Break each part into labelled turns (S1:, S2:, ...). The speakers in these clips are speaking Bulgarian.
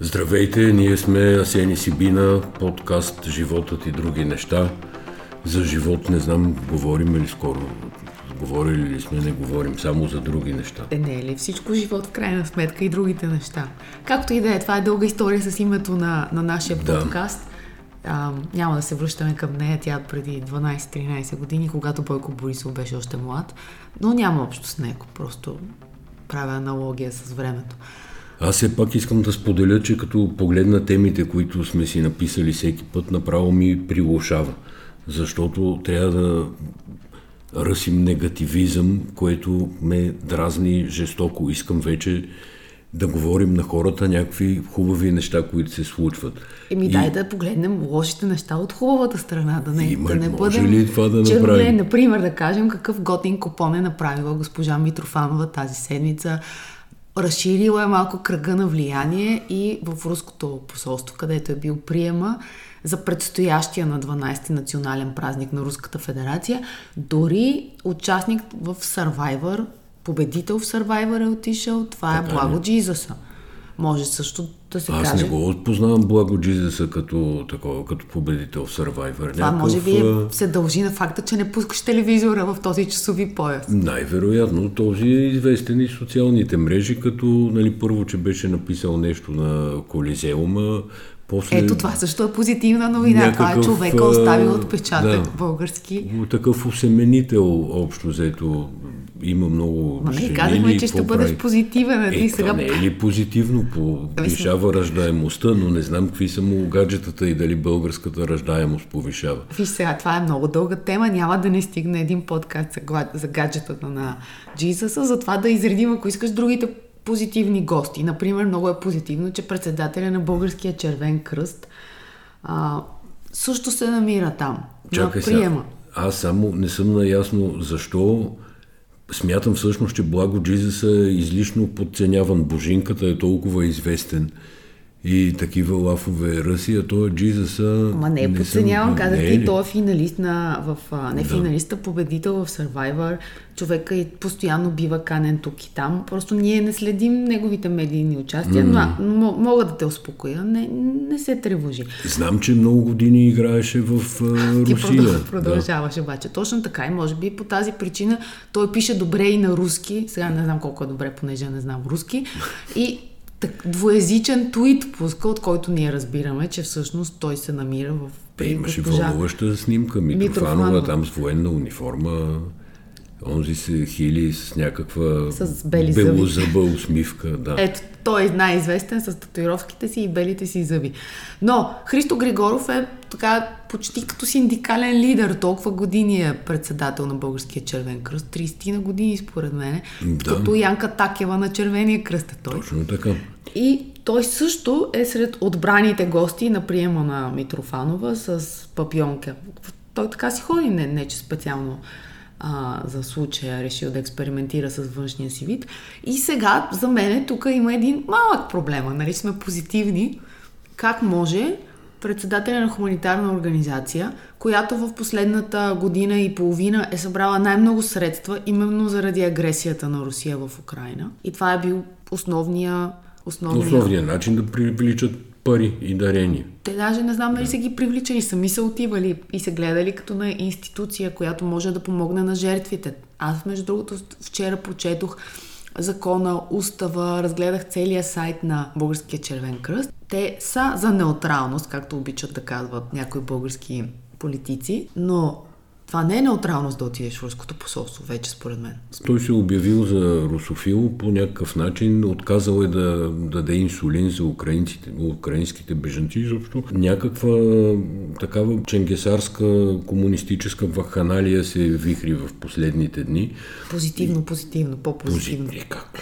S1: Здравейте, ние сме Асени Сибина, подкаст Животът и други неща. За живот не знам, говорим ли скоро. Говорили ли сме, не говорим само за други неща.
S2: Е, не е ли всичко живот в крайна сметка и другите неща? Както и да е, това е дълга история с името на, на нашия
S1: Да.
S2: подкаст. А, няма да се връщаме към нея, тя преди 12-13 години, когато Бойко Борисов беше още млад, но няма общо с него, просто правя аналогия с времето.
S1: Аз все пак искам да споделя, че като погледна темите, които сме си написали всеки път, направо ми прилушава. Защото трябва да ръсим негативизъм, което ме дразни жестоко. Искам вече да говорим на хората някакви хубави неща, които се случват.
S2: Еми
S1: И-
S2: дай да погледнем лошите неща от хубавата страна, да не,
S1: Има-
S2: да не
S1: може
S2: бъдем
S1: ли това да направим?
S2: Например, да кажем какъв готин купон е направила госпожа Митрофанова тази седмица. Разширила е малко кръга на влияние и в руското посолство, където е бил приема за предстоящия на 12-ти национален празник на Руската федерация. Дори участник в Survivor, победител в Survivor е отишъл. Това е
S1: Така ли?
S2: Благо Джизъса. Може също да се
S1: Аз
S2: каже.
S1: не го познавам Благо Джизеса като, такова, като победител в Survivor.
S2: Това може би е, се дължи на факта, че не пускаш телевизора в този часови пояс.
S1: Най-вероятно този е известен и социалните мрежи, като нали, първо, че беше написал нещо на Колизеума, после
S2: Ето това също е позитивна новина. това е
S1: някакъв,
S2: човека
S1: а,
S2: оставил отпечатък
S1: да.
S2: български.
S1: такъв усеменител общо взето има много
S2: Ма не казахме, че ще бъдеш позитивен. Нали?
S1: Е,
S2: сега...
S1: това не е ли позитивно? Повишава раждаемостта, но не знам какви са му гаджетата и дали българската раждаемост повишава.
S2: Виж сега, това е много дълга тема. Няма да не стигне един подкаст за, за гаджетата на Джизъса. Затова да изредим, ако искаш, другите позитивни гости. Например, много е позитивно, че председателя на Българския червен кръст а, също се намира там.
S1: Чакай
S2: на
S1: сега.
S2: приема.
S1: Аз само не съм наясно защо смятам всъщност, че Благо Джизъс е излишно подценяван. Божинката е толкова известен и такива лафове ръси, а той е Джизъса...
S2: Ма не е
S1: съм-
S2: подценявам, казах
S1: не е
S2: ти,
S1: ли?
S2: той е финалист на, в, а, не финалист, а победител в Survivor. Човека и постоянно бива канен тук и там. Просто ние не следим неговите медийни участия, но а, м- мога да те успокоя, не, не се тревожи.
S1: Знам, че много години играеше в а,
S2: Ти
S1: Русия.
S2: продъл- продължаваш обаче. Точно така и може би по тази причина той пише добре и на руски. Сега не знам колко е добре, понеже не знам руски. И так, двоязичен твит пуска, от който ние разбираме, че всъщност той се намира в
S1: Те имаше вълнуваща снимка. Митрофанова, там с военна униформа. Онзи се хили с някаква
S2: С
S1: белозъба усмивка. Да.
S2: Ето, той е най-известен с татуировките си и белите си зъби. Но Христо Григоров е така почти като синдикален лидер. Толкова години е председател на Българския червен кръст. 30 на години, според мен.
S1: Да.
S2: Като Янка Такева на Червения кръст е той.
S1: Точно така.
S2: И той също е сред отбраните гости на приема на Митрофанова с папионка. Той така си ходи, не, не че специално а, за случая решил да експериментира с външния си вид. И сега за мен тук има един малък проблема. Нали сме позитивни. Как може председателя на хуманитарна организация, която в последната година и половина е събрала най-много средства именно заради агресията на Русия в Украина. И това е бил основния, основния...
S1: Основният начин да привличат пари и дарения.
S2: Те даже не знам дали са ги привличали, сами са отивали и се гледали като на институция, която може да помогне на жертвите. Аз, между другото, вчера прочетох закона, устава, разгледах целия сайт на Българския червен кръст. Те са за неутралност, както обичат да казват някои български политици, но това не е неутралност да отидеш в руското посолство, вече според мен.
S1: Той се е обявил за русофил по някакъв начин, отказал е да даде инсулин за украинците, украинските бежанци, защото някаква такава ченгесарска комунистическа ваханалия се вихри в последните дни.
S2: Позитивно, позитивно, по-позитивно.
S1: Позитивно. Е, как?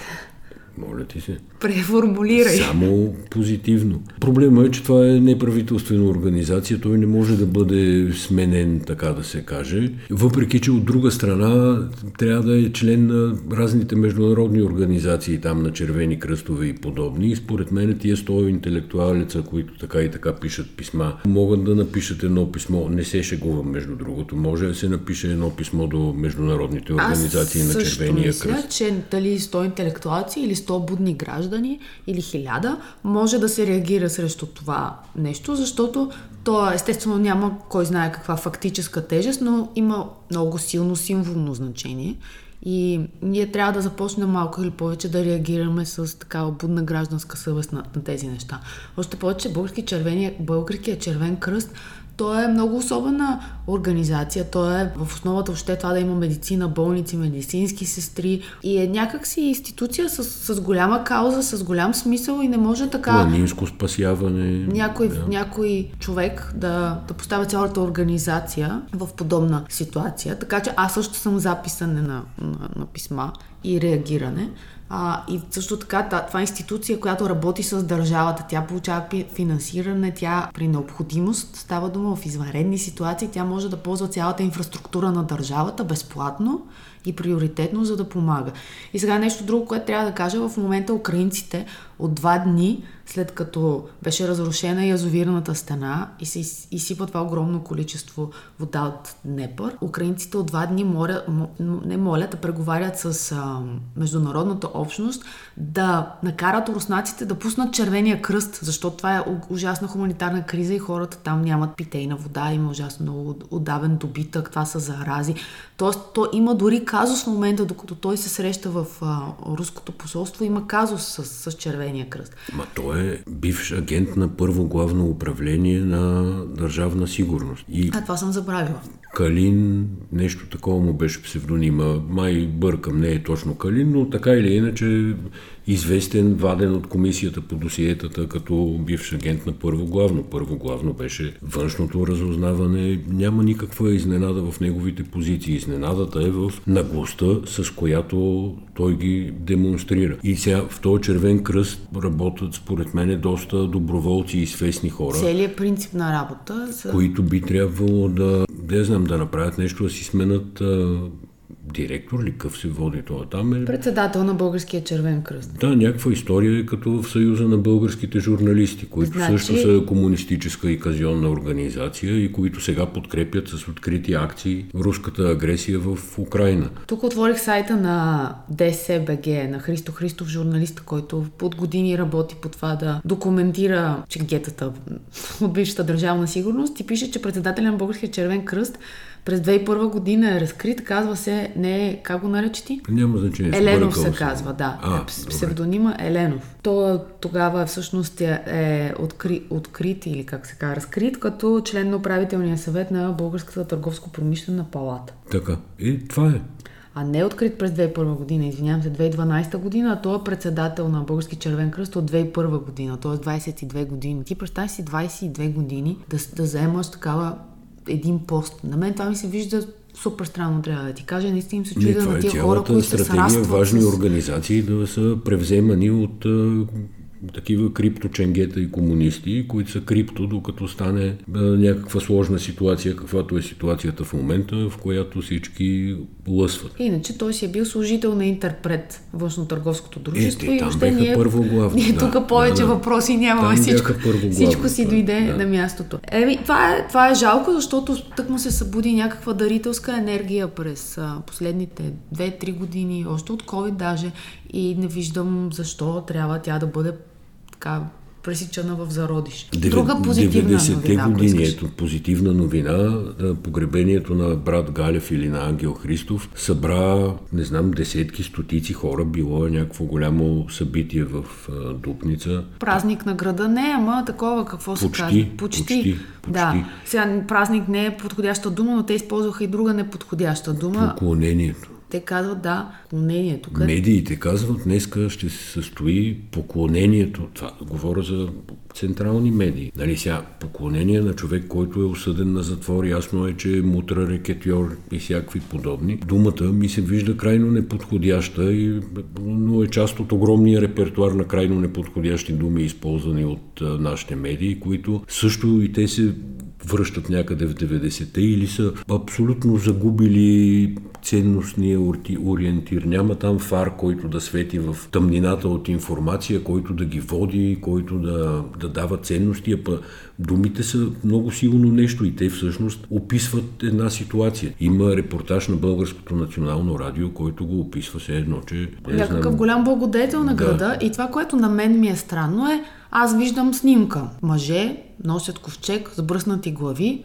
S1: Моля ти се.
S2: Преформулирай.
S1: Само позитивно. Проблема е, че това е неправителствена организация. Той не може да бъде сменен, така да се каже. Въпреки, че от друга страна трябва да е член на разните международни организации, там на червени кръстове и подобни. И според мен тия 100 интелектуалеца, които така и така пишат писма, могат да напишат едно писмо. Не се шегувам, между другото. Може да се напише едно писмо до международните организации
S2: Аз
S1: на
S2: също
S1: червения
S2: мисля,
S1: кръст.
S2: че дали 100 интелектуалци или 100 100 будни граждани или 1000, може да се реагира срещу това нещо, защото то естествено няма кой знае каква фактическа тежест, но има много силно символно значение. И ние трябва да започнем малко или повече да реагираме с такава будна гражданска съвест на, на тези неща. Още повече български червени, българският червен кръст то е много особена организация. То е в основата въобще това да има медицина, болници, медицински сестри и е някакси институция с, с голяма кауза, с голям смисъл и не може така...
S1: Планинско спасяване.
S2: Някой, да. някой човек да, да поставя цялата организация в подобна ситуация. Така че аз също съм записане на, на, на писма и реагиране. А, и също така, това е институция, която работи с държавата. Тя получава финансиране, тя при необходимост става дума в извънредни ситуации, тя може да ползва цялата инфраструктура на държавата безплатно и приоритетно, за да помага. И сега нещо друго, което трябва да кажа, в момента украинците от два дни, след като беше разрушена язовирната стена и се изсипа това огромно количество вода от Днепър, украинците от два дни моля, не молят, да преговарят с а, международната общност да накарат руснаците да пуснат червения кръст, защото това е ужасна хуманитарна криза и хората там нямат питейна вода, има ужасно много отдавен добитък, това са зарази. Тоест, то има дори казус в момента, докато той се среща в а, руското посолство, има казус с, с Червения кръст.
S1: Ма той е бивш агент на първо главно управление на държавна сигурност.
S2: И... А, това съм забравила.
S1: Калин, нещо такова му беше псевдонима. Май бъркам, не е точно Калин, но така или иначе известен, ваден от комисията по досиетата като бивш агент на първо главно. Първо главно беше външното разузнаване. Няма никаква изненада в неговите позиции. Изненадата е в наглостта, с която той ги демонстрира. И сега в този червен кръст работят, според мен, доста доброволци и свестни хора.
S2: Целият принцип на работа.
S1: За... Които би трябвало да, не знам, да направят нещо, да си сменят директор ли къв се води това там? Е...
S2: Председател на Българския червен кръст.
S1: Да, някаква история е като в Съюза на българските журналисти, които значи... също са комунистическа и казионна организация и които сега подкрепят с открити акции руската агресия в Украина.
S2: Тук отворих сайта на ДСБГ, на Христо Христов, журналист, който под години работи по това да документира ченгетата от бившата държавна сигурност и пише, че председателя на Българския червен кръст през 2001 година е разкрит, казва се, не как го нарече ти?
S1: Няма значение.
S2: Еленов се казва, да. А, Псевдонима Еленов. То тогава всъщност е, е откри, открит или как се казва, разкрит като член на управителния съвет на Българската търговско-промишлена палата.
S1: Така. И това е
S2: а не е открит през 2001 година, извинявам се, 2012 година, а той е председател на Български червен кръст от 2001 година, т.е. 22 години. Ти представи си 22 години да, да заемаш такава един пост. На мен това ми се вижда супер странно, трябва да ти кажа. Наистина се чудя на
S1: е
S2: тия хора, които се срастват.
S1: важни с... организации да са превземани от такива крипточенгета и комунисти, които са крипто, докато стане някаква сложна ситуация, каквато е ситуацията в момента, в която всички лъсват.
S2: Иначе той си е бил служител на Интерпред, външно-търговското дружество.
S1: Е, и там бяха ние, първо главно.
S2: Ние да, тук повече да, въпроси нямаме. Там всичко, всичко си дойде да. на мястото. Еми, това е, това е жалко, защото тък му се събуди някаква дарителска енергия през а, последните 2-3 години, още от COVID даже, и не виждам защо трябва тя да бъде така пресичана в зародиш. Друга позитивна 90 новина.
S1: години, ето позитивна новина, погребението на брат Галев или на Ангел Христов събра, не знам, десетки, стотици хора, било е някакво голямо събитие в Дупница.
S2: Празник на града не, ама такова какво се
S1: казва? Почти, почти.
S2: Да. Сега празник не е подходяща дума, но те използваха и друга неподходяща дума.
S1: Поклонението.
S2: Те казват да, поклонението.
S1: Къде? Медиите казват, днеска ще се състои поклонението. Това говоря за централни медии. Нали сега, поклонение на човек, който е осъден на затвор, ясно е, че е мутра, рекетьор и всякакви подобни. Думата ми се вижда крайно неподходяща, и, но е част от огромния репертуар на крайно неподходящи думи, използвани от а, нашите медии, които също и те се връщат някъде в 90-те или са абсолютно загубили ценностния ориентир, няма там фар, който да свети в тъмнината от информация, който да ги води, който да, да дава ценности, а думите са много силно нещо и те всъщност описват една ситуация. Има репортаж на Българското национално радио, който го описва се едно, че...
S2: Някакъв знам... голям благодетел на града да. и това, което на мен ми е странно е, аз виждам снимка. Мъже носят ковчег с бръснати глави,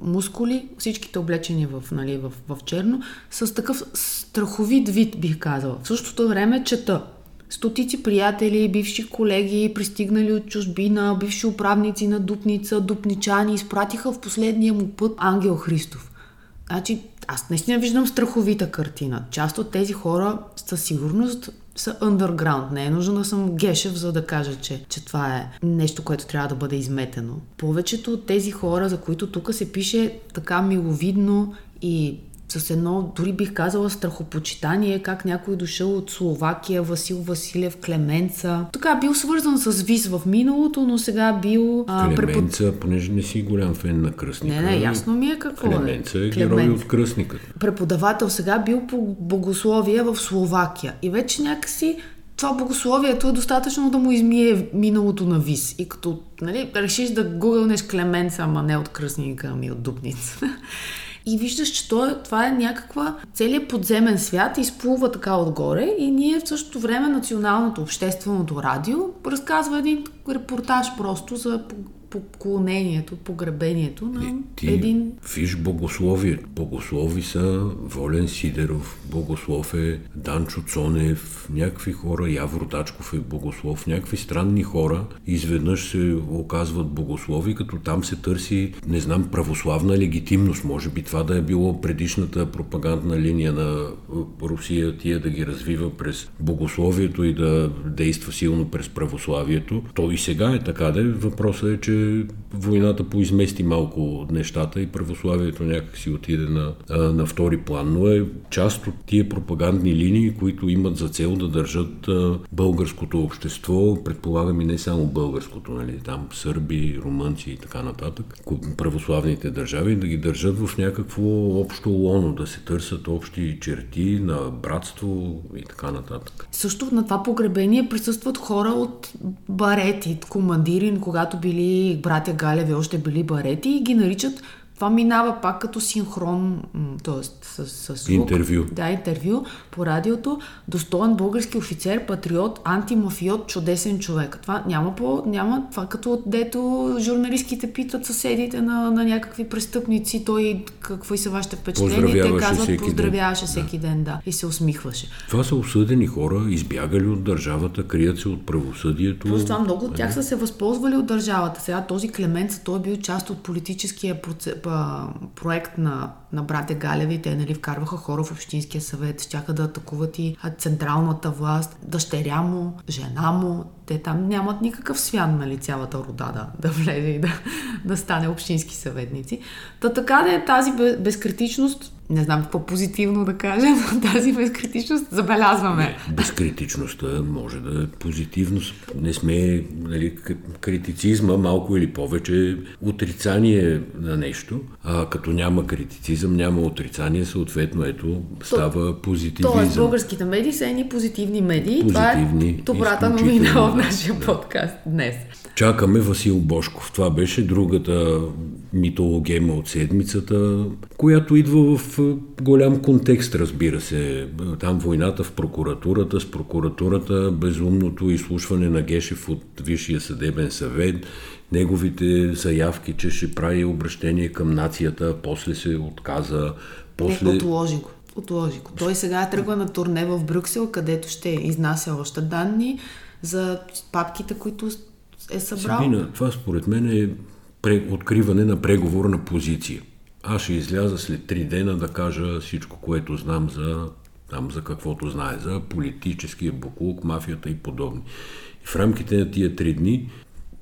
S2: мускули, всичките облечени в, нали, в, в черно, с такъв страховит вид, бих казала. В същото време чета стотици приятели, бивши колеги, пристигнали от чужбина, бивши управници на Дупница, дупничани, изпратиха в последния му път Ангел Христов. Значи, аз наистина виждам страховита картина. Част от тези хора със сигурност са underground. Не е нужно да съм гешев, за да кажа, че, че това е нещо, което трябва да бъде изметено. Повечето от тези хора, за които тук се пише така миловидно и с едно, дори бих казала, страхопочитание, как някой дошъл от Словакия, Васил Василев, Клеменца. Така бил свързан с ВИС в миналото, но сега бил...
S1: А, Клеменца, препод... понеже не си голям фен на Кръсника.
S2: Не, не, ясно ми е какво
S1: Клеменца е. Клеменца е герой от Кръсника.
S2: Преподавател сега бил по богословие в Словакия. И вече някакси това богословието е достатъчно да му измие миналото на вис. И като нали, решиш да гугълнеш Клеменца, ама не от кръсника, ами от Дупница. и виждаш, че това е някаква целият подземен свят изплува така отгоре и ние в същото време Националното общественото радио разказва един репортаж просто за поклонението, погребението на ти един...
S1: Виж богословие. Богослови са Волен Сидеров, богослов е Данчо Цонев, някакви хора, Явро Дачков е богослов, някакви странни хора изведнъж се оказват богослови, като там се търси, не знам, православна легитимност. Може би това да е било предишната пропагандна линия на Русия, тия да ги развива през богословието и да действа силно през православието. То и сега е така да е. Въпросът е, че войната поизмести малко нещата и православието някак си отиде на, на втори план, но е част от тия пропагандни линии, които имат за цел да държат българското общество, предполагам и не само българското, нали, там сърби, румънци и така нататък, православните държави, да ги държат в някакво общо лоно, да се търсят общи черти на братство и така нататък.
S2: Също на това погребение присъстват хора от барети, командири, когато били братя Галеви още били барети и ги наричат това минава пак като синхрон, т.е. с, с звук.
S1: Интервю.
S2: Да, интервю по радиото. Достоен български офицер, патриот, антимафиот, чудесен човек. Това няма по... Няма това като дето журналистките питат съседите на, на някакви престъпници, той какви са вашите впечатления. Те казват, поздравяваше ден. всеки ден, да. И се усмихваше.
S1: Това са осъдени хора, избягали от държавата, крият се от правосъдието.
S2: Просто това много от тях са се възползвали от държавата. Сега този Клеменца, той е бил част от политическия процес проект на, на братя Галеви. Те нали, вкарваха хора в Общинския съвет, щяха да атакуват и централната власт, дъщеря му, жена му. Те там нямат никакъв свян, нали, цялата рода да, да влезе и да, да стане общински съветници. Та така да е тази безкритичност не знам какво позитивно да кажа, но тази безкритичност забелязваме.
S1: Не, безкритичността може да е позитивност. Не сме нали, критицизма малко или повече отрицание на нещо, а като няма критицизъм, няма отрицание, съответно ето става позитивизъм. Тоест
S2: българските медии са едни позитивни медии. Позитивни, Това е добрата новина в нашия да. подкаст днес.
S1: Чакаме Васил Бошков. Това беше другата митологема от седмицата, която идва в голям контекст, разбира се. Там войната в прокуратурата, с прокуратурата, безумното изслушване на Гешев от Висшия съдебен съвет, неговите заявки, че ще прави обращение към нацията, после се отказа. После...
S2: Не, отложи го. Отложи го. Той сега тръгва на турне в Брюксел, където ще изнася още данни за папките, които е събрал.
S1: Сабина, това според мен е откриване на преговорна позиция. Аз ще изляза след три дена да кажа всичко, което знам за там за каквото знае, за политическия буклук, мафията и подобни. И в рамките на тия три дни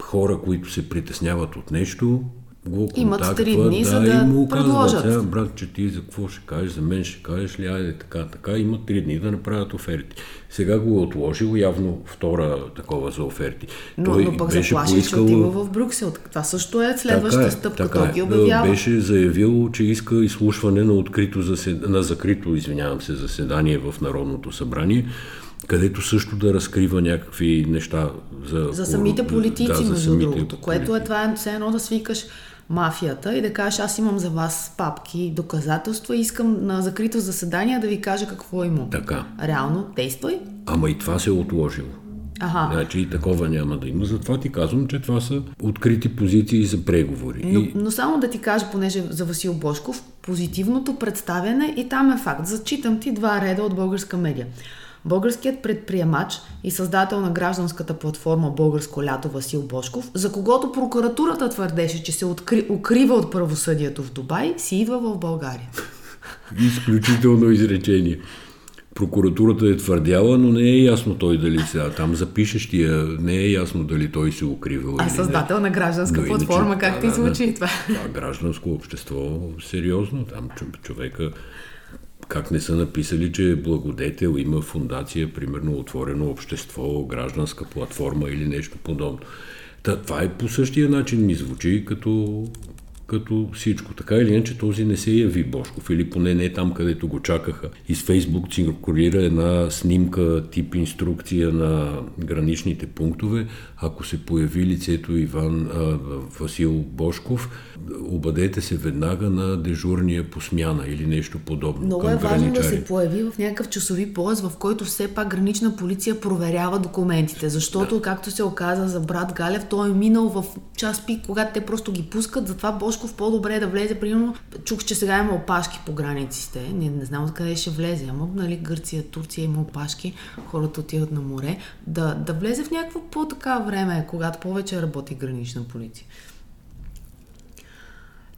S1: хора, които се притесняват от нещо, го
S2: Имат три дни,
S1: да,
S2: за да
S1: и му
S2: предложат.
S1: казват, сега, брат, че ти за какво ще кажеш, за мен ще кажеш ли, айде така, така, имат три дни да направят оферти. Сега го е отложил, явно втора такова за оферти.
S2: Но, но пък заплаши, че отива в Брюксел. Това също е следващата
S1: така е,
S2: стъпка.
S1: така
S2: Той
S1: е.
S2: ги обявява.
S1: Беше заявил, че иска изслушване на, открито засед... на закрито, извинявам се, заседание в Народното събрание, където също да разкрива някакви неща за...
S2: За самите политици,
S1: да, за
S2: между
S1: самите
S2: другото. Което е това е все едно да свикаш мафията и да кажеш, аз имам за вас папки, доказателства и искам на закрито заседание да ви кажа какво има.
S1: Така.
S2: Реално, действай.
S1: Ама и това се е отложило.
S2: Ага.
S1: Значи и такова няма да има. Затова ти казвам, че това са открити позиции за преговори.
S2: Но,
S1: И
S2: но само да ти кажа, понеже за Васил Бошков, позитивното представяне и там е факт. Зачитам ти два реда от българска медия. Българският предприемач и създател на гражданската платформа Българско лято Васил Бошков, за когото прокуратурата твърдеше, че се откри, укрива от правосъдието в Дубай, си идва в България.
S1: изключително изречение. Прокуратурата е твърдяла, но не е ясно той дали сега там запишещия, не е ясно дали той се укривал.
S2: А създател
S1: не.
S2: на гражданска
S1: Но иначе,
S2: платформа, как
S1: да,
S2: ти
S1: да,
S2: звучи
S1: да.
S2: това?
S1: Това гражданско общество, сериозно, там чов- човека как не са написали, че е благодетел, има фундация, примерно отворено общество, гражданска платформа или нещо подобно. Та, това е по същия начин ми звучи като, като всичко. Така или иначе този не се яви Бошков, или поне не там, където го чакаха. И с Фейсбук циркулира една снимка, тип инструкция на граничните пунктове. Ако се появи лицето Иван а, Васил Бошков, обадете се веднага на дежурния по смяна или нещо подобно.
S2: Много е важно да се появи в някакъв часови пояс, в който все пак гранична полиция проверява документите, защото, да. както се оказа за брат Галев, той е минал в час пик, когато те просто ги пускат, затова Бошков по-добре е да влезе, примерно, чух, че сега има опашки по границите, не, не знам откъде ще влезе, ама нали Гърция, Турция има опашки, хората отиват на море, да, да влезе в някакво по-така време, когато повече работи гранична полиция.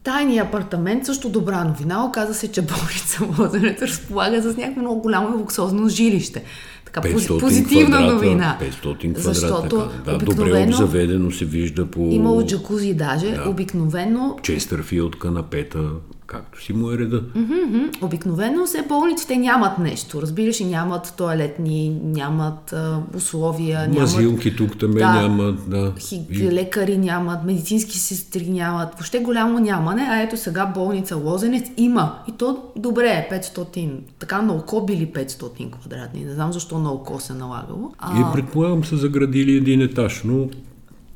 S2: Тайния апартамент, също добра новина. Оказа се, че болница Лозенец разполага с някакво много голямо и луксозно жилище. Така,
S1: 500
S2: позитивна
S1: квадрата,
S2: новина.
S1: 500 квадрата.
S2: Защото
S1: да, добре обзаведено се вижда по
S2: имало джакузи даже.
S1: Да.
S2: Обикновено
S1: Честърфилд канапета, както си му е реда.
S2: Мгм. Обикновено все болниците нямат нещо. Разбираш, и нямат туалетни, нямат а, условия, нямат
S1: Мазилки тук там
S2: Да.
S1: няма. Да.
S2: хи,
S1: И
S2: лекари нямат, медицински сестри нямат. Въобще голямо нямане, а ето сега болница Лозенец има. И то добре е 500, така на око били 500 квадратни. Не знам защо на око се налагало. А,
S1: И предполагам са заградили един етаж, но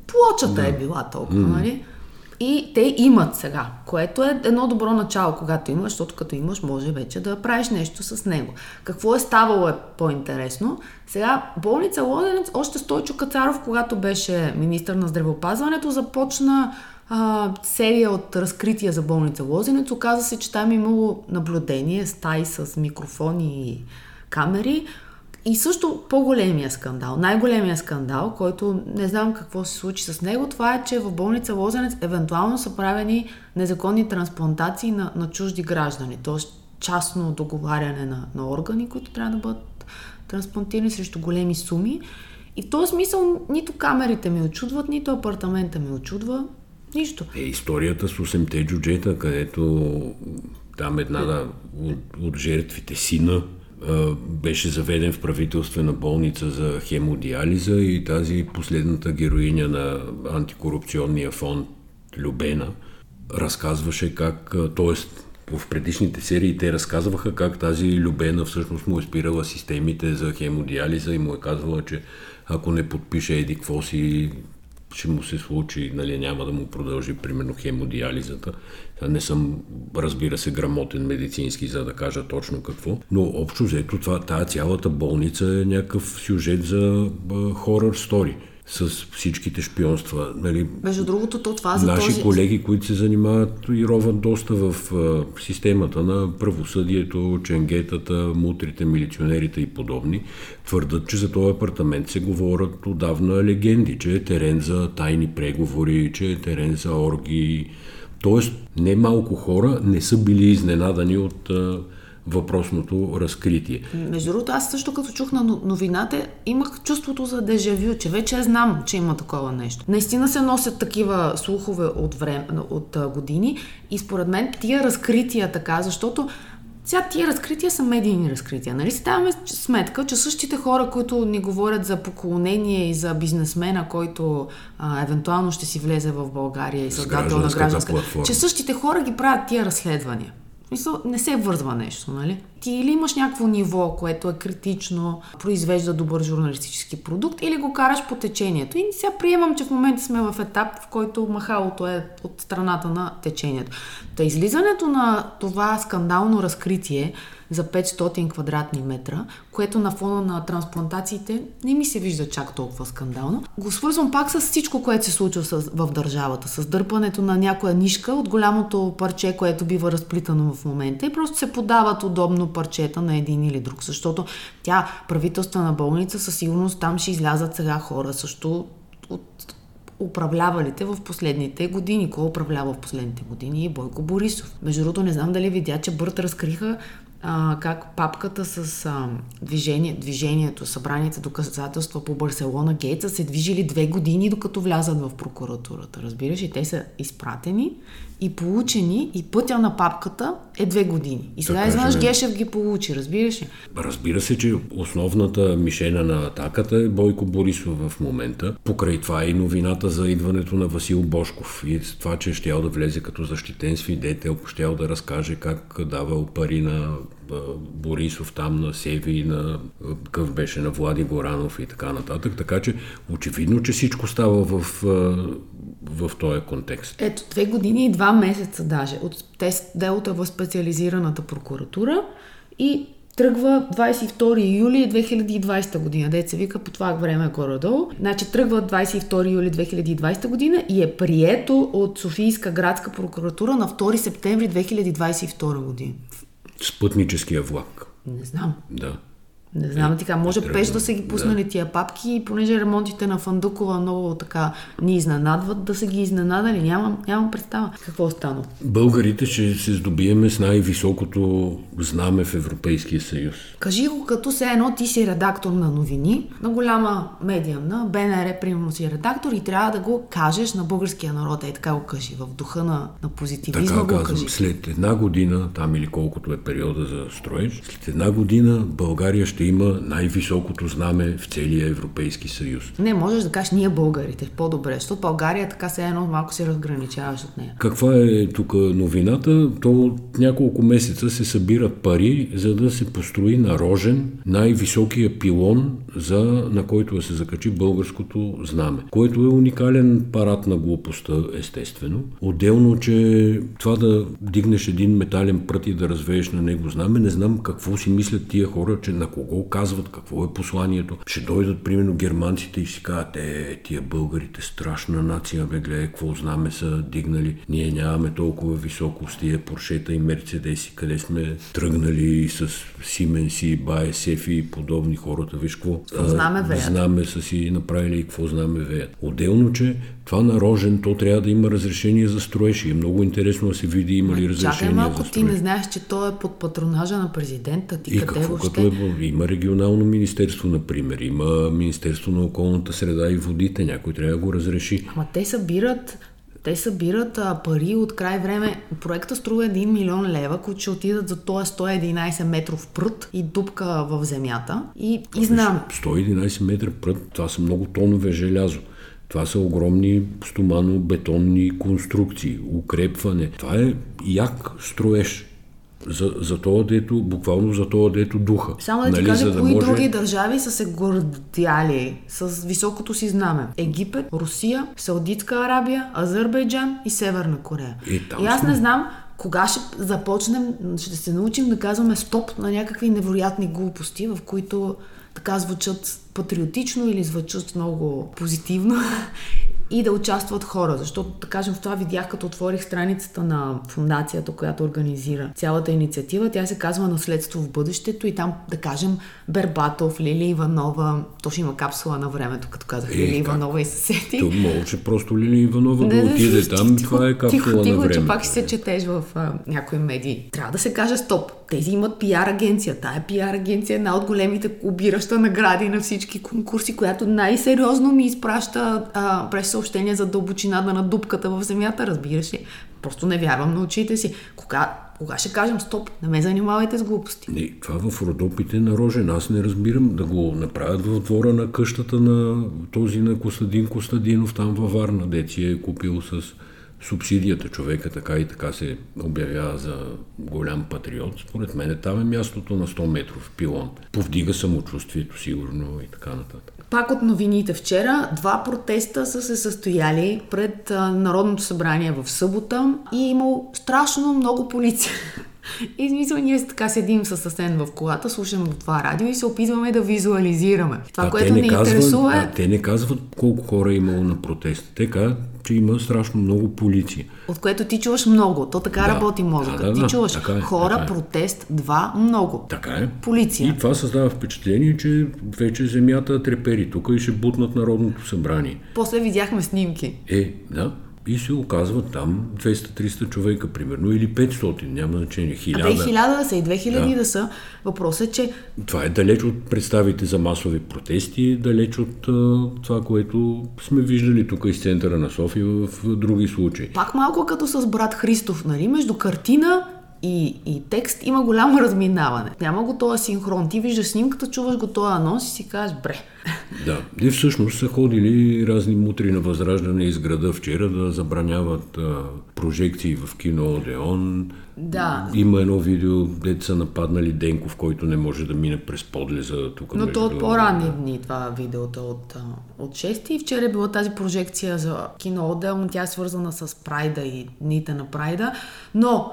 S2: плочата е била толкова, нали? И те имат сега, което е едно добро начало, когато имаш, защото като имаш, може вече да правиш нещо с него. Какво е ставало е по-интересно. Сега болница Лозенец, още Стойчо Кацаров, когато беше министър на здравеопазването, започна а, серия от разкрития за болница Лозенец. Оказа се, че там е имало наблюдение, стаи с микрофони и камери. И също по-големия скандал, най-големия скандал, който не знам какво се случи с него, това е, че в болница Лозенец евентуално са правени незаконни трансплантации на, на чужди граждани, т.е. частно договаряне на, на органи, които трябва да бъдат трансплантирани срещу големи суми. И в този смисъл нито камерите ми очудват, нито апартамента ми очудва, нищо.
S1: е историята с 8-те джуджета, където там една да, от, от жертвите сина беше заведен в правителствена болница за хемодиализа и тази последната героиня на антикорупционния фонд Любена разказваше как, т.е. в предишните серии те разказваха как тази Любена всъщност му е спирала системите за хемодиализа и му е казвала, че ако не подпише еди какво си, ще му се случи, нали, няма да му продължи, примерно, хемодиализата. Не съм, разбира се, грамотен медицински, за да кажа точно какво, но общо взето това, тая цялата болница е някакъв сюжет за хорър стори с всичките шпионства. Нали,
S2: Между другото, то това за
S1: Наши
S2: този...
S1: колеги, които се занимават и роват доста в а, системата на правосъдието, ченгетата, мутрите, милиционерите и подобни, твърдат, че за този апартамент се говорят отдавна легенди, че е терен за тайни преговори, че е терен за орги. Тоест, не малко хора не са били изненадани от а, въпросното разкритие.
S2: Между другото, аз също като чух на новината, имах чувството за дежавю, че вече знам, че има такова нещо. Наистина се носят такива слухове от, време, от години и според мен тия разкрития така, защото сега тия разкрития са медийни разкрития. Нали си даваме сметка, че същите хора, които ни говорят за поклонение и за бизнесмена, който а, евентуално ще си влезе в България и създател на гражданска, че същите хора ги правят тия разследвания. Мисъл, не се вързва нещо, нали? Ти или имаш някакво ниво, което е критично, произвежда добър журналистически продукт, или го караш по течението. И сега приемам, че в момента сме в етап, в който махалото е от страната на течението. Та излизането на това скандално разкритие за 500 квадратни метра, което на фона на трансплантациите не ми се вижда чак толкова скандално. Го свързвам пак с всичко, което се случва в държавата, с дърпането на някоя нишка от голямото парче, което бива разплитано в момента и просто се подават удобно парчета на един или друг, защото тя правителствена болница със сигурност там ще излязат сега хора също от управлявалите в последните години. Кой управлява в последните години? Бойко Борисов. Между другото, не знам дали видя, че Бърт разкриха а, как папката с а, движение, движението, събраните доказателства по Барселона Гейт са се движили две години, докато влязат в прокуратурата. Разбираш? И те са изпратени и получени и пътя на папката е две години. И сега изведнъж Гешев ги получи, разбираш ли?
S1: Разбира се, че основната мишена на атаката е Бойко Борисов в момента. Покрай това е и новината за идването на Васил Бошков и това, че щял да влезе като защитен свидетел, щял да разкаже как давал пари на Борисов там на Севи, на къв беше на Влади Горанов и така нататък. Така че очевидно, че всичко става в, в този контекст.
S2: Ето, две години и два месеца даже. От тест делото в специализираната прокуратура и тръгва 22 юли 2020 година. Се вика по това време горе-долу. Значи тръгва 22 юли 2020 година и е прието от Софийска градска прокуратура на 2 септември 2022 година.
S1: Спътническия влак.
S2: Не знам.
S1: Да.
S2: Не знам, е, така, може е, пеш да са ги пуснали да. тия папки и понеже ремонтите на Фандукова много така ни изненадват, да са ги изненадали. Нямам, нямам представа какво стана.
S1: Българите ще се здобиеме с най-високото знаме в Европейския съюз.
S2: Кажи го като се едно ти си редактор на новини, на голяма медиа, на БНР, примерно си редактор и трябва да го кажеш на българския народ. Ей така го кажи, в духа на, на позитивизма така, го казвам, кажи.
S1: След една година, там или колкото е периода за строеж, след една година България ще ще има най-високото знаме в целия Европейски съюз.
S2: Не, можеш да кажеш ние българите, по-добре, защото България така се едно малко се разграничаваш от нея.
S1: Каква е тук новината? То от няколко месеца се събират пари, за да се построи на Рожен най-високия пилон, за, на който да се закачи българското знаме, което е уникален парад на глупостта, естествено. Отделно, че това да дигнеш един метален прът и да развееш на него знаме, не знам какво си мислят тия хора, че на кого какво казват, какво е посланието. Ще дойдат, примерно, германците и си кажат, е, тия българите, страшна нация, бе, гледай, какво знаме са дигнали. Ние нямаме толкова високо с тия Поршета и Мерцедеси, къде сме тръгнали с Сименси, Баесефи и подобни хората. Виж какво
S2: знаме, веят.
S1: знаме са си направили и какво знаме веят. Отделно, че това на Рожен, то трябва да има разрешение за строеж и е много интересно да се види има ли разрешение Чакай
S2: малко,
S1: за
S2: строеж. ти не знаеш, че то е под патронажа на президента. Ти и къде какво,
S1: въобще? като е, има регионално министерство, например, има Министерство на околната среда и водите, някой трябва да го разреши.
S2: Ама те събират те събират а, пари от край време. Проекта струва 1 милион лева, които ще отидат за този 111 метров прът и дупка в земята. И, и знам.
S1: 111 метра прът, това са много тонове желязо. Това са огромни стомано-бетонни конструкции, укрепване. Това е як строеж. За, за това дето, буквално за това дето духа.
S2: Само да ти нали, кажа, да кои може... други държави са се гордяли с високото си знаме. Египет, Русия, Саудитска Арабия, Азербайджан и Северна Корея. И, и аз сме... не знам кога ще започнем, ще се научим да казваме стоп на някакви невероятни глупости, в които така звучат патриотично или звучат много позитивно и да участват хора. Защото, да кажем, в това видях, като отворих страницата на фундацията, която организира цялата инициатива. Тя се казва Наследство в бъдещето и там, да кажем, Бербатов, Лили Иванова, то ще има капсула на времето, като казах е, Лили Иванова и съседи.
S1: То може просто Лили Иванова да, да отиде там, тихо, това е капсула
S2: тихо,
S1: тихо,
S2: на
S1: времето.
S2: Че пак ще се четеш в а, някои медии. Трябва да се каже стоп тези имат пиар агенция. Тая пиар агенция е една от големите обираща награди на всички конкурси, която най-сериозно ми изпраща а, през съобщения за дълбочината на дупката в земята, разбираш ли. Просто не вярвам на очите си. Кога, кога ще кажем стоп, не ме занимавайте с глупости.
S1: Не, това в Родопите на Рожен. Аз не разбирам да го направят в двора на къщата на този на Костадин Костадинов там във Варна, деци е купил с субсидията. Човека така и така се обявява за голям патриот. Според мен там е мястото на 100 метров пилон. Повдига самочувствието сигурно и така нататък.
S2: Пак от новините вчера, два протеста са се състояли пред Народното събрание в събота и е имал страшно много полиция. И смисъл, ние така седим с Асен в колата, слушаме това радио и се опитваме да визуализираме. Това,
S1: а
S2: което
S1: не
S2: ни
S1: казват,
S2: интересува е...
S1: А те не казват колко хора е имало на протест. Те казват, че има страшно много полиция.
S2: От което ти чуваш много. То така
S1: Да.
S2: работи мозъка.
S1: Да, да,
S2: ти
S1: да.
S2: чуваш
S1: Така е,
S2: хора,
S1: така е.
S2: протест, два, много.
S1: Така е.
S2: Полиция.
S1: И това създава впечатление, че вече земята трепери тук и ще бутнат Народното събрание.
S2: После видяхме снимки.
S1: Е, да. И се оказва там 200-300 човека, примерно, или 500, няма значение,
S2: А
S1: 1000.
S2: те хиляда да са и две хиляди
S1: Да.
S2: да са. Въпросът е, че
S1: Това е далеч от представите за масови протести, далеч от а, това, което сме виждали тук из центъра на София в други случаи.
S2: пак малко като с брат Христов, нали? Между картина и, и текст има голямо разминаване. Няма го този синхрон. Ти виждаш снимката, чуваш го този анонс и си кажеш, бре.
S1: Да, и всъщност са ходили разни мутри на възраждане из града вчера да забраняват а, прожекции в кино Одеон.
S2: Да.
S1: Има едно видео, дете са нападнали Денков, който не може да мине през подлеза тук.
S2: Но то от по-ранни дни, това видеото от, от 6 и вчера е била тази прожекция за кино отделно, тя е свързана с Прайда и дните на Прайда, но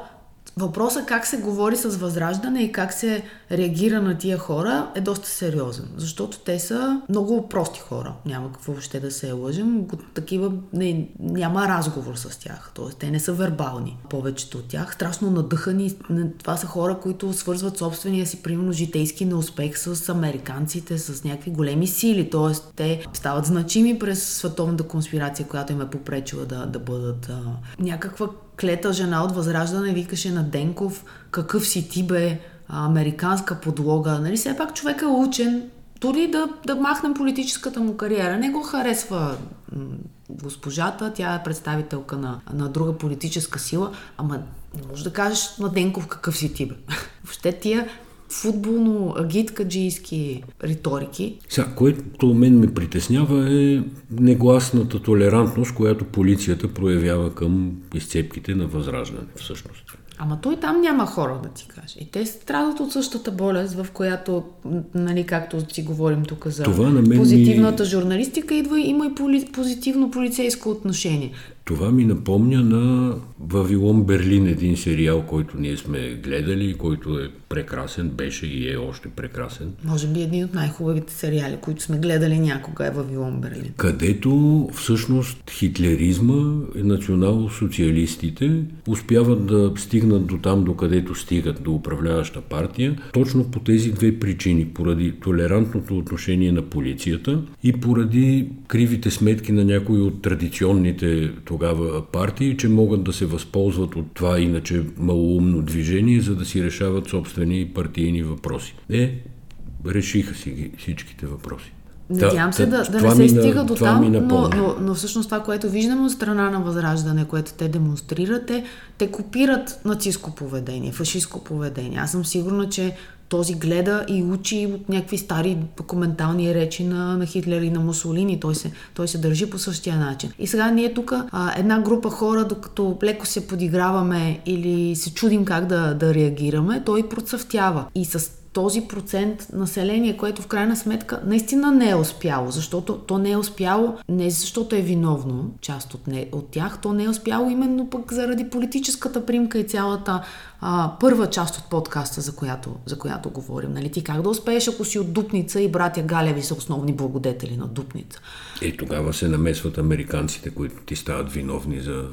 S2: въпросът как се говори с възраждане и как се реагира на тия хора е доста сериозен, защото те са много прости хора, няма какво въобще да се лъжим, такива не, няма разговор с тях, т.е. те не са вербални, повечето от тях, страшно надъхани, това са хора, които свързват собствения си, примерно, житейски неуспех с американците, с някакви големи сили, т.е. те стават значими през световната конспирация, която им е попречила да, да бъдат а, някаква клета жена от Възраждане викаше на Денков, какъв си ти бе, американска подлога. Нали, все пак човек е учен, дори да, да махнем политическата му кариера. Не го харесва госпожата, тя е представителка на, на друга политическа сила, ама не може да кажеш на Денков какъв си ти бе. Въобще тия футболно агиткаджийски риторики
S1: Сега, което мен ме притеснява е негласната толерантност, която полицията проявява към изцепките на възраждане, всъщност.
S2: Ама той там няма хора, да ти кажа. И те страдат от същата болест, в която, нали, както си говорим тук за
S1: Това на мен ми-
S2: позитивната журналистика, идва има и поли, позитивно полицейско отношение.
S1: Това ми напомня на Вавилон Берлин, един сериал, който ние сме гледали, който е прекрасен, беше и е още прекрасен,
S2: Може би един от най-хубавите сериали, които сме гледали някога е Вавилон Берлин.
S1: където всъщност хитлеризма, национал-социалистите успяват да стигнат до там, до където стигат, до управляваща партия, точно по тези две причини. Поради толерантното отношение на полицията и поради кривите сметки на някои от традиционните тогава партии, че могат да се възползват от това иначе малоумно движение, за да си решават собствени партийни въпроси. Е, решиха си ги всичките въпроси.
S2: Надявам се да, да не се
S1: ми на-
S2: стига до там, но, но, но всъщност това, което виждаме от страна на Възраждане, което те демонстрират, е, те копират нацистско поведение, фашистско поведение. Аз съм сигурна, че този гледа и учи от някакви стари документални речи на, на Хитлер и на Мусолини. Той се, той се държи по същия начин. И сега ние тук една група хора, докато леко се подиграваме или се чудим как да, да реагираме, той процъфтява. И с този процент население, което в крайна сметка наистина не е успяло, защото то не е успяло не защото е виновно, част от, не, от тях, то не е успяло именно пък заради политическата примка и цялата а, първа част от подкаста, за която, за която говорим. Нали? Ти как да успееш, ако си от Дупница и братя Галеви са основни благодетели на Дупница?
S1: Е, тогава се намесват американците, които ти стават виновни за...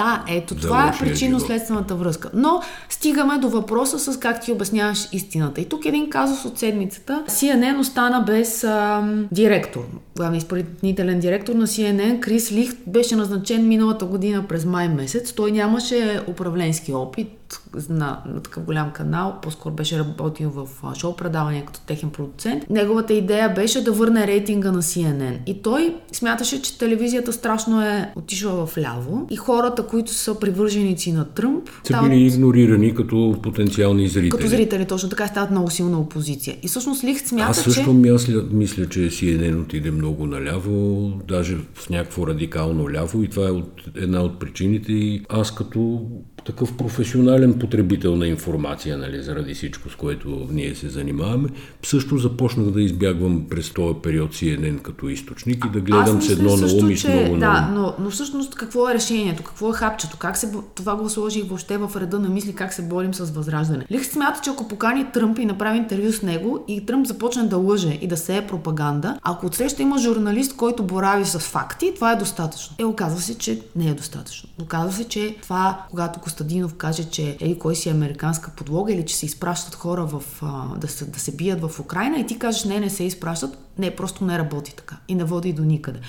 S2: Да, ето
S1: За
S2: това е причинно-следствената връзка. Но стигаме до въпроса с как ти обясняваш истината. И тук един казус от седмицата. CNN остана без ам, директор. Главен изпълнителен директор на CNN, Крис Лихт, беше назначен миналата година през май месец. Той нямаше управленски опит, на, на такъв голям канал, по-скоро беше работил в шоу предавания като техен продуцент. Неговата идея беше да върне рейтинга на CNN. И той смяташе, че телевизията страшно е отишла в ляво и хората, които са привърженици на Тръмп,
S1: са стават... били игнорирани като потенциални зрители.
S2: Като зрители, точно така стават много силна опозиция. И всъщност Лихт смята,
S1: Аз също че... мисля, мисля, че CNN отиде много наляво, даже в някакво радикално ляво и това е от, една от причините. И аз като такъв професионален потребител на информация, нали, заради всичко, с което ние се занимаваме, също започнах да избягвам през този период CNN като източник и да гледам с едно на ум и с много
S2: Да, но, но всъщност какво е решението, какво е хапчето, как се, това го сложих въобще в реда на мисли, как се борим с възраждане. Лих смята, че ако покани Тръмп и направи интервю с него и Тръмп започне да лъже и да се е пропаганда, ако отсреща има журналист, който борави с факти, това е достатъчно. Е, оказва се, че не е достатъчно. Оказва се, че това, когато Костадинов каже, че ей кой си е американска подлога или че се изпращат хора в, а, да, се, да се бият в Украина и ти кажеш не, не се изпращат, не, просто не работи така и не води до никъде.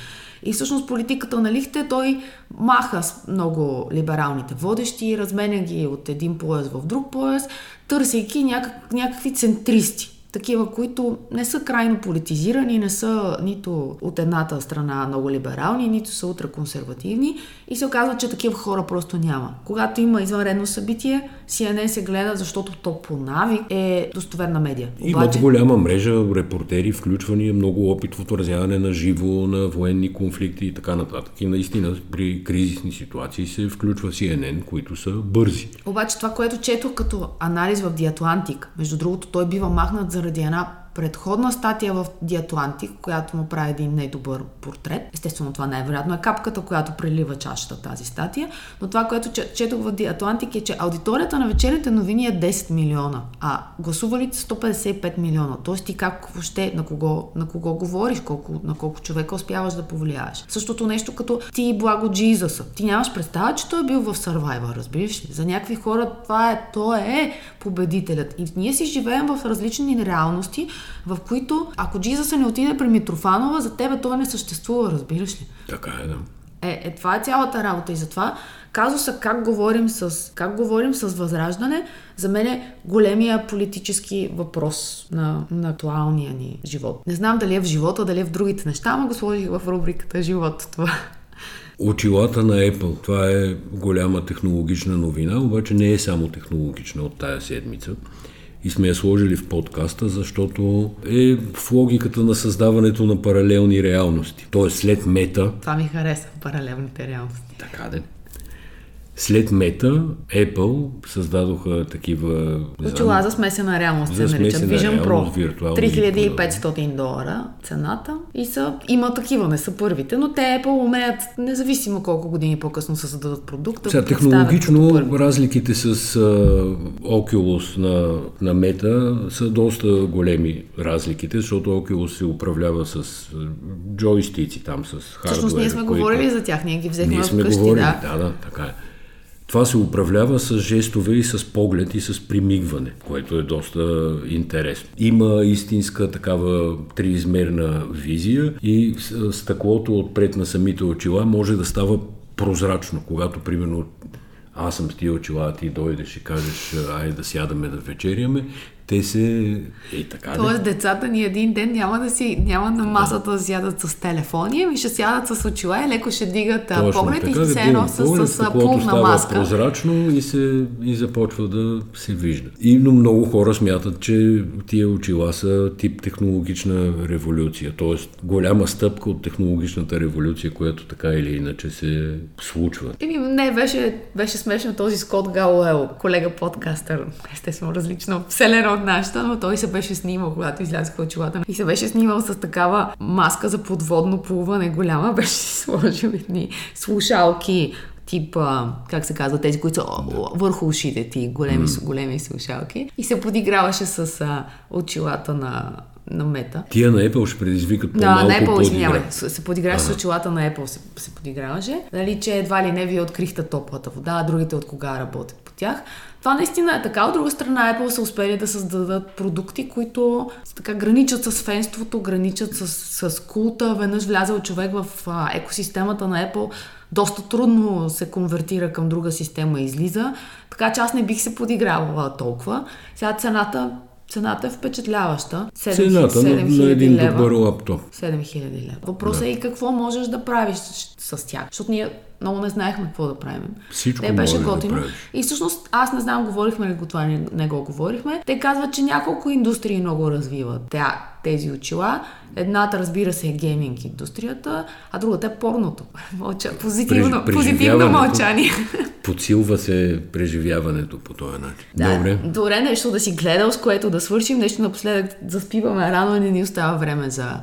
S2: И всъщност политиката на Лихте той маха с много либералните водещи, разменя ги от един пояс в друг пояс, търсейки някак, някакви центристи такива, които не са крайно политизирани, не са нито от едната страна много либерални, нито са ултраконсервативни и се оказва, че такива хора просто няма. Когато има извънредно събитие, CNN се гледа, защото то по навик е достоверна медия.
S1: Имат голяма мрежа, репортери, включвани, много опит в отразяване на живо, на военни конфликти и така нататък. И наистина при кризисни ситуации се включва CNN, които са бързи.
S2: Обаче това, което четох като анализ в The Atlantic, между другото, той бива махнат заради една предходна статия в Диатлантик, която му прави един недобър портрет. Естествено, това най-вероятно е капката, която прелива чашата тази статия. Но това, което четох в Диатлантик е, че аудиторията на вечерните новини е 10 милиона, а гласувалите 155 милиона. Тоест ти как въобще на кого, на кого говориш, колко, на колко човека успяваш да повлияеш. Същото нещо като ти и Благо Джизаса. Ти нямаш представа, че той е бил в Survivor, разбираш ли? За някакви хора това е, той е победителят. И ние си живеем в различни реалности, в които ако Джизаса не отиде при Митрофанова, за тебе той не съществува, разбираш ли?
S1: Така е, да.
S2: Е, е, това е цялата работа и затова казуса как говорим с, как говорим с възраждане, за мен е големия политически въпрос на, на актуалния ни живот. Не знам дали е в живота, дали е в другите неща, ама го сложих в рубриката живот това.
S1: Очилата на Apple, това е голяма технологична новина, обаче не е само технологична от тая седмица и сме я сложили в подкаста, защото е в логиката на създаването на паралелни реалности. Тоест след мета...
S2: Това ми хареса, паралелните реалности.
S1: Така да. След мета, Apple създадоха такива...
S2: Очила за смесена реалност се наричат. Vision Pro. 3500 долара цената. И са, има такива, не са първите, но те Apple умеят, независимо колко години по-късно се създадат продукта.
S1: Сега, технологично разликите с uh, Oculus на, на Meta са доста големи разликите, защото Oculus се управлява с джойстици там, с хардвер.
S2: Всъщност ние сме които... говорили за тях, ние ги взехме
S1: ние сме
S2: вкъщи,
S1: говорили,
S2: да.
S1: да, да, така е. Това се управлява с жестове и с поглед и с примигване, което е доста интересно. Има истинска такава триизмерна визия и стъклото отпред на самите очила може да става прозрачно, когато примерно аз съм с тия очила, ти дойдеш и кажеш, айде да сядаме да вечеряме, те се... Е, така
S2: Тоест, де? децата ни един ден няма да си, няма на масата да сядат с телефони, ами ще сядат с очила и леко ще дигат Точно, поглед така, и се едно с, с, с пълна маска.
S1: прозрачно и, се, и започва да се вижда. И но много хора смятат, че тия очила са тип технологична революция, т.е. голяма стъпка от технологичната революция, която така или иначе се случва.
S2: Еми, не, беше, беше смешно този Скот Галуел, колега подкастър, естествено различно вселена от нашата, но той се беше снимал, когато излязоха очилата. И се беше снимал с такава маска за подводно плуване голяма, беше сложил едни слушалки, тип, как се казва, тези, които са върху ушите ти, големи, mm. големи слушалки. И се подиграваше с а, очилата на на мета.
S1: Тия на Apple ще предизвикат по-малко
S2: Да, на Apple, извинявай, се подиграваше с очилата на Apple, се, се подиграваше. Нали, че едва ли не вие открихте топлата вода, а другите от кога работят тях. Това наистина е така. От друга страна, Apple са успели да създадат продукти, които така граничат с фенството, граничат с, с култа. Веднъж влязал човек в а, екосистемата на Apple, доста трудно се конвертира към друга система и излиза. Така че аз не бих се подигравала толкова. Сега цената Цената е впечатляваща.
S1: 7, Цената на, на един
S2: лева.
S1: добър лаптоп.
S2: 7000 лева. Въпросът да. е и какво можеш да правиш с, с тях. Защото ние много не знаехме какво да правим.
S1: Всичко
S2: Те беше
S1: готино. Да
S2: и всъщност, аз не знам, говорихме ли го това, не, не го говорихме. Те казват, че няколко индустрии много развиват тя, тези очила. Едната, разбира се, е гейминг индустрията, а другата е порното. Мълча, позитивно, позитивно мълчание.
S1: Подсилва се преживяването по този начин.
S2: Да,
S1: Добре.
S2: Добре, нещо да си гледал, с което да свършим, нещо напоследък заспиваме рано и не ни остава време за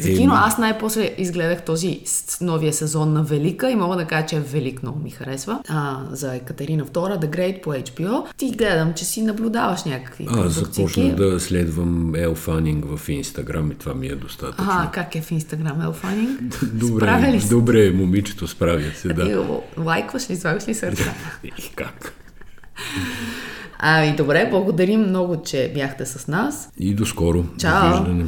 S2: за кино аз най-после изгледах този новия сезон на Велика и мога да кажа, че е Велик много ми харесва. А, за Екатерина II, The Great по HBO. Ти гледам, че си наблюдаваш някакви
S1: Аз започнах да следвам Ел Фанинг в Инстаграм и това ми е достатъчно.
S2: А, как е в Инстаграм Ел Фанинг?
S1: добре, ли добре, момичето, справя се, да.
S2: Е, лайкваш ли, слагаш ли сърца?
S1: и как?
S2: Ами добре, благодарим много, че бяхте с нас.
S1: И до скоро.
S2: Чао!
S1: Довиждане.